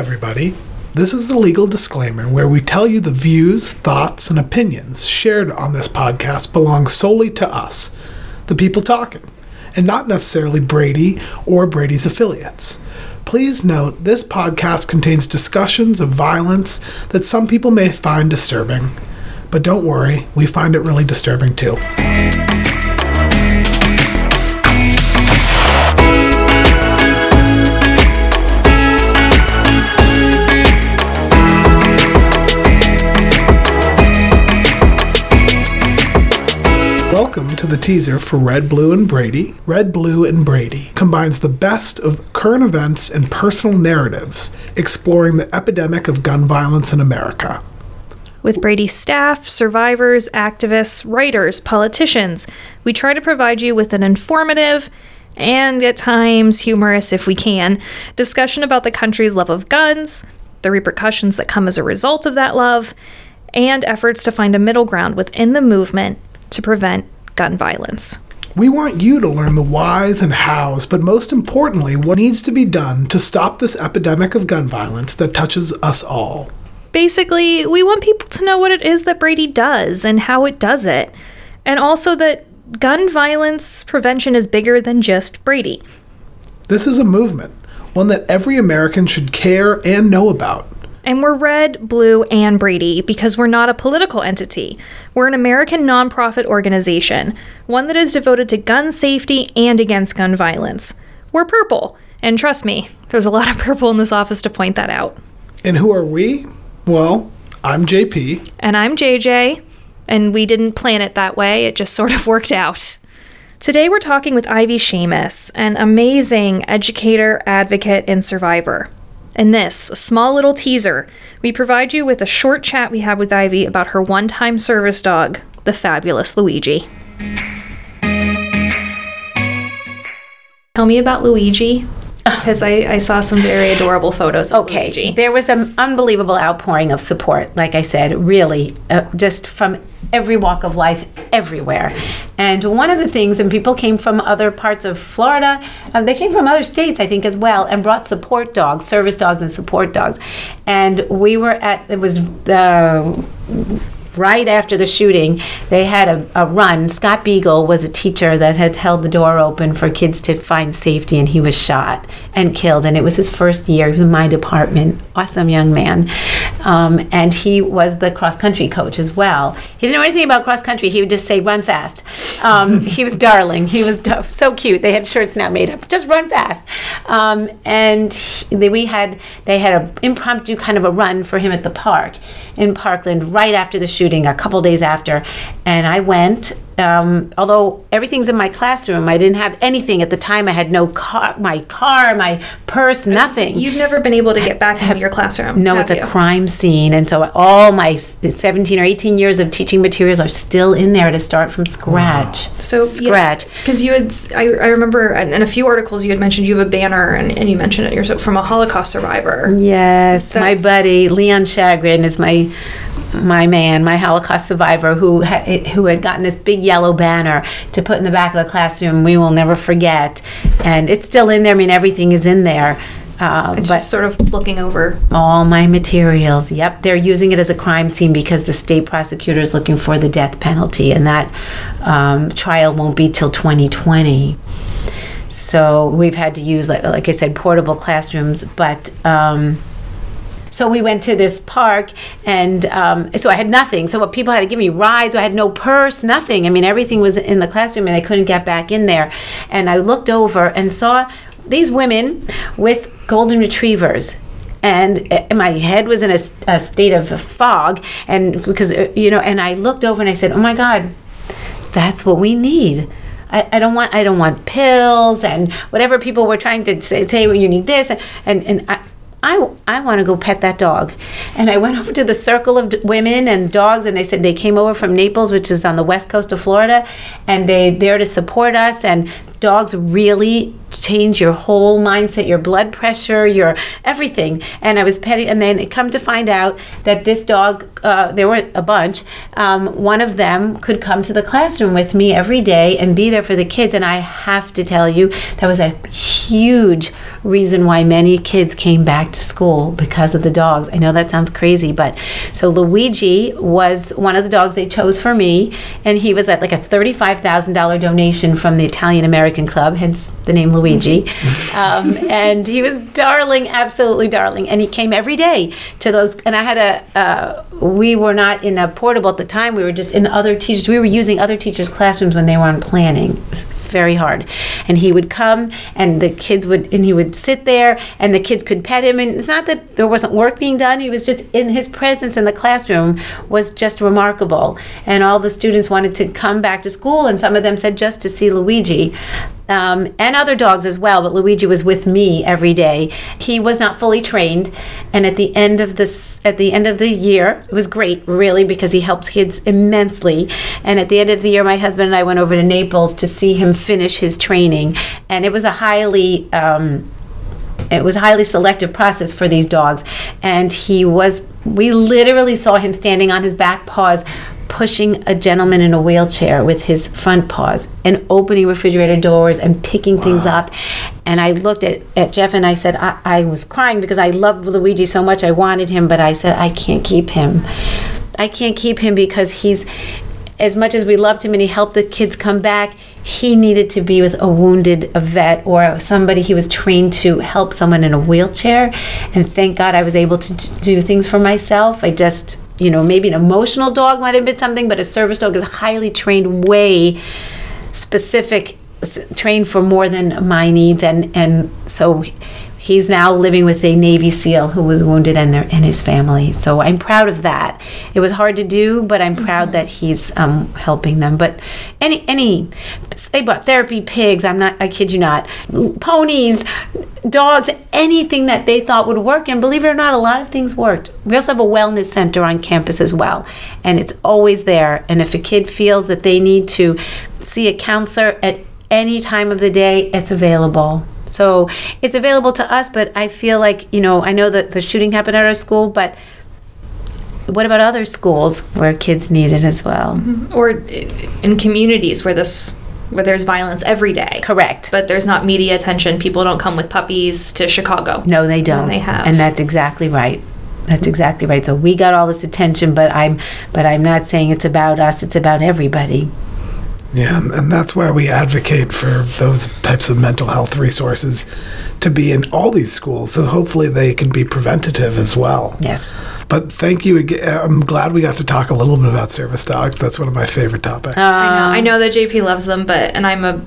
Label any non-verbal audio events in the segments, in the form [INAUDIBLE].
everybody. This is the legal disclaimer where we tell you the views, thoughts, and opinions shared on this podcast belong solely to us, the people talking, and not necessarily Brady or Brady's affiliates. Please note this podcast contains discussions of violence that some people may find disturbing, but don't worry, we find it really disturbing too. To the teaser for Red, Blue, and Brady. Red, Blue, and Brady combines the best of current events and personal narratives exploring the epidemic of gun violence in America. With Brady's staff, survivors, activists, writers, politicians, we try to provide you with an informative and at times humorous, if we can, discussion about the country's love of guns, the repercussions that come as a result of that love, and efforts to find a middle ground within the movement to prevent gun violence. We want you to learn the whys and hows, but most importantly, what needs to be done to stop this epidemic of gun violence that touches us all. Basically, we want people to know what it is that Brady does and how it does it, and also that gun violence prevention is bigger than just Brady. This is a movement, one that every American should care and know about. And we're Red, Blue, and Brady because we're not a political entity. We're an American nonprofit organization, one that is devoted to gun safety and against gun violence. We're purple, and trust me, there's a lot of purple in this office to point that out. And who are we? Well, I'm JP. And I'm JJ, and we didn't plan it that way, it just sort of worked out. Today we're talking with Ivy Schamis, an amazing educator, advocate, and survivor. In this, a small little teaser, we provide you with a short chat we had with Ivy about her one time service dog, the fabulous Luigi. Tell me about Luigi, because I, I saw some very adorable photos of Okay, Luigi. there was an unbelievable outpouring of support, like I said, really, uh, just from every walk of life, everywhere. And one of the things, and people came from other parts of Florida, uh, they came from other states, I think, as well, and brought support dogs, service dogs, and support dogs. And we were at, it was the right after the shooting, they had a, a run. Scott Beigel was a teacher that had held the door open for kids to find safety, and he was shot and killed. And it was his first year. He was in my department. Awesome young man. Um, and he was the cross country coach as well. He didn't know anything about cross country. He would just say, run fast. Um, [LAUGHS] he was darling. He was so cute. They had shirts now made up. Just run fast. Um, and he, they, we had, they had an impromptu kind of a run for him at the park in Parkland right after the shooting, a couple days after. And I went, um, although everything's in my classroom, I didn't have anything at the time. I had no car, my car, my purse, nothing. You've never been able to get back into your classroom. No, have it's a crime scene. And so all my 17 or 18 years of teaching materials are still in there to start from scratch. So Scratch. because you had, I remember in in a few articles you had mentioned you have a banner and, and you mentioned it yourself from a Holocaust survivor. Yes, my buddy Leon Chagrin is my my man, my Holocaust survivor who ha- who had gotten this big yellow banner to put in the back of the classroom. We will never forget, and it's still in there. I mean, everything is in there. Uh, It's but just sort of looking over. all my materials. Yep, they're using it as a crime scene because the state prosecutor is looking for the death penalty, and that um, trial won't be till 2020. So we've had to use, like, like I said, portable classrooms, but. Um, so we went to this park, and um, so I had nothing. So what people had to give me rides. I had no purse, nothing. I mean, everything was in the classroom, and I couldn't get back in there. And I looked over and saw these women with golden retrievers. And uh, my head was in a state of fog, and because uh, you know, and I looked over and I said, "Oh my God, that's what we need." I, I don't want I don't want pills and whatever people were trying to say, say well, you need this and and, and I, I, I want to go pet that dog. And I went [LAUGHS] over to the circle of women and dogs, and they said they came over from Naples, which is on the west coast of Florida, and they there to support us. And dogs really change your whole mindset, your blood pressure, your everything. And I was petting, and then it come to find out that this dog, uh, there were a bunch. Um, one of them could come to the classroom with me every day and be there for the kids. And I have to tell you, that was a huge reason why many kids came back to school because of the dogs. I know that sounds crazy, but so Luigi was one of the dogs they chose for me, and he was at like a thirty-five thousand dollar donation from the Italian American Club, hence the name Luigi. [LAUGHS] um, and he was darling, absolutely darling, and he came every day to those. And I had a, uh, we were not in a portable at the time. We were just in other teachers. We were using other teachers' classrooms when they were on planning. It was very hard. And he would come, and the kids would, and he would sit there, and the kids could pet him. And it's not that there wasn't work being done. He was just in his presence in the classroom was just remarkable. And all the students wanted to come back to school, and some of them said just to see Luigi. Um, and other dogs as well, but Luigi was with me every day. He was not fully trained, and at the end of this, at the end of the year, it was great, really, because he helps kids immensely. And at the end of the year, my husband and I went over to Naples to see him finish his training, and it was a highly um, it was a highly selective process for these dogs and he was we literally saw him standing on his back paws pushing a gentleman in a wheelchair with his front paws and opening refrigerator doors and picking things up and i looked at, at jeff and i said I, I was crying because i loved luigi so much i wanted him but i said i can't keep him i can't keep him because he's as much as we loved him and he helped the kids come back, he needed to be with a wounded a vet or somebody he was trained to help someone in a wheelchair. And thank God I was able to do things for myself. I just, you know, maybe an emotional dog might have been something, but a service dog is highly trained, way specific, trained for more than my needs. And, and so he's now living with a Navy SEAL who was wounded and their and his family. So I'm proud of that. It was hard to do, but I'm proud that he's um, helping them. But any any they bought therapy pigs. I'm not. I kid you not. Ponies, dogs, anything that they thought would work. And believe it or not, a lot of things worked. We also have a wellness center on campus as well, and it's always there. And if a kid feels that they need to see a counselor at any time of the day, it's available. So it's available to us, but I feel like, you know, I know that the shooting happened at our school, but what about other schools where kids need it as well? Mm-hmm. Or uh, in communities where this where there's violence every day. Correct. But there's not media attention. People don't come with puppies to Chicago. No, they don't. they have. And that's exactly right. That's exactly right. So we got all this attention, but I'm but I'm not saying it's about us, it's about everybody. Yeah, and, and that's why we advocate for those types of mental health resources to be in all these schools. So hopefully they can be preventative as well. Yes. But thank you again. I'm glad we got to talk a little bit about service dogs. That's one of my favorite topics. Uh, I know. I know that JP loves them, but and I'm a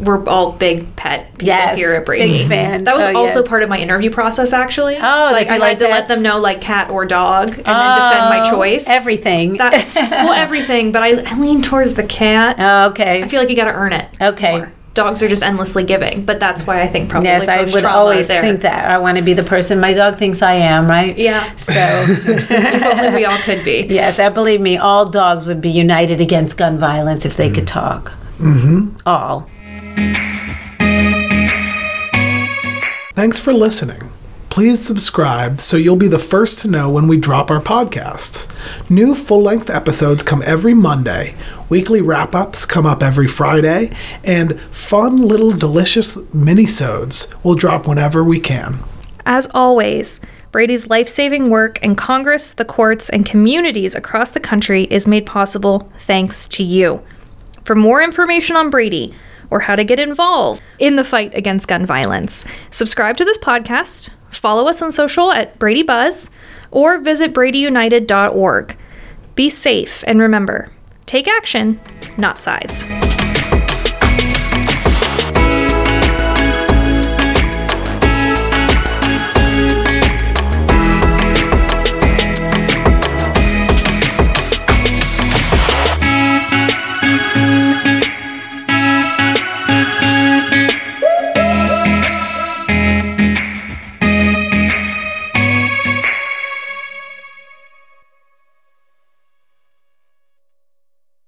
we're all big pet people Yes, here at Brady. big fan. That was Oh, also yes. part of my interview process, actually. Oh, like I like like to let them know like cat or dog, and then defend my Oh, choice. Everything. That, well, [LAUGHS] everything, but I, I lean towards the cat. Oh, okay. I feel like you got to earn it. Okay. more. Dogs are just endlessly giving, but that's why I think probably Yes, I would always there. think that. I want to be the person my dog thinks I am, right? Yeah. So, [LAUGHS] if only we all could be. yes, I believe me, all dogs would be united against gun violence if they could talk. Mm-hmm. All. Thanks for listening. Please subscribe so you'll be the first to know when we drop our podcasts. New full length episodes come every Monday, weekly wrap ups come up every Friday, and fun little delicious minisodes will drop whenever we can. As always, Brady's life saving work in Congress, the courts, and communities across the country is made possible thanks to you. For more information on Brady or how to get involved in the fight against gun violence, subscribe to this podcast, follow us on social at Brady Buzz, or visit bradyunited.org. Be safe and remember take action, not sides.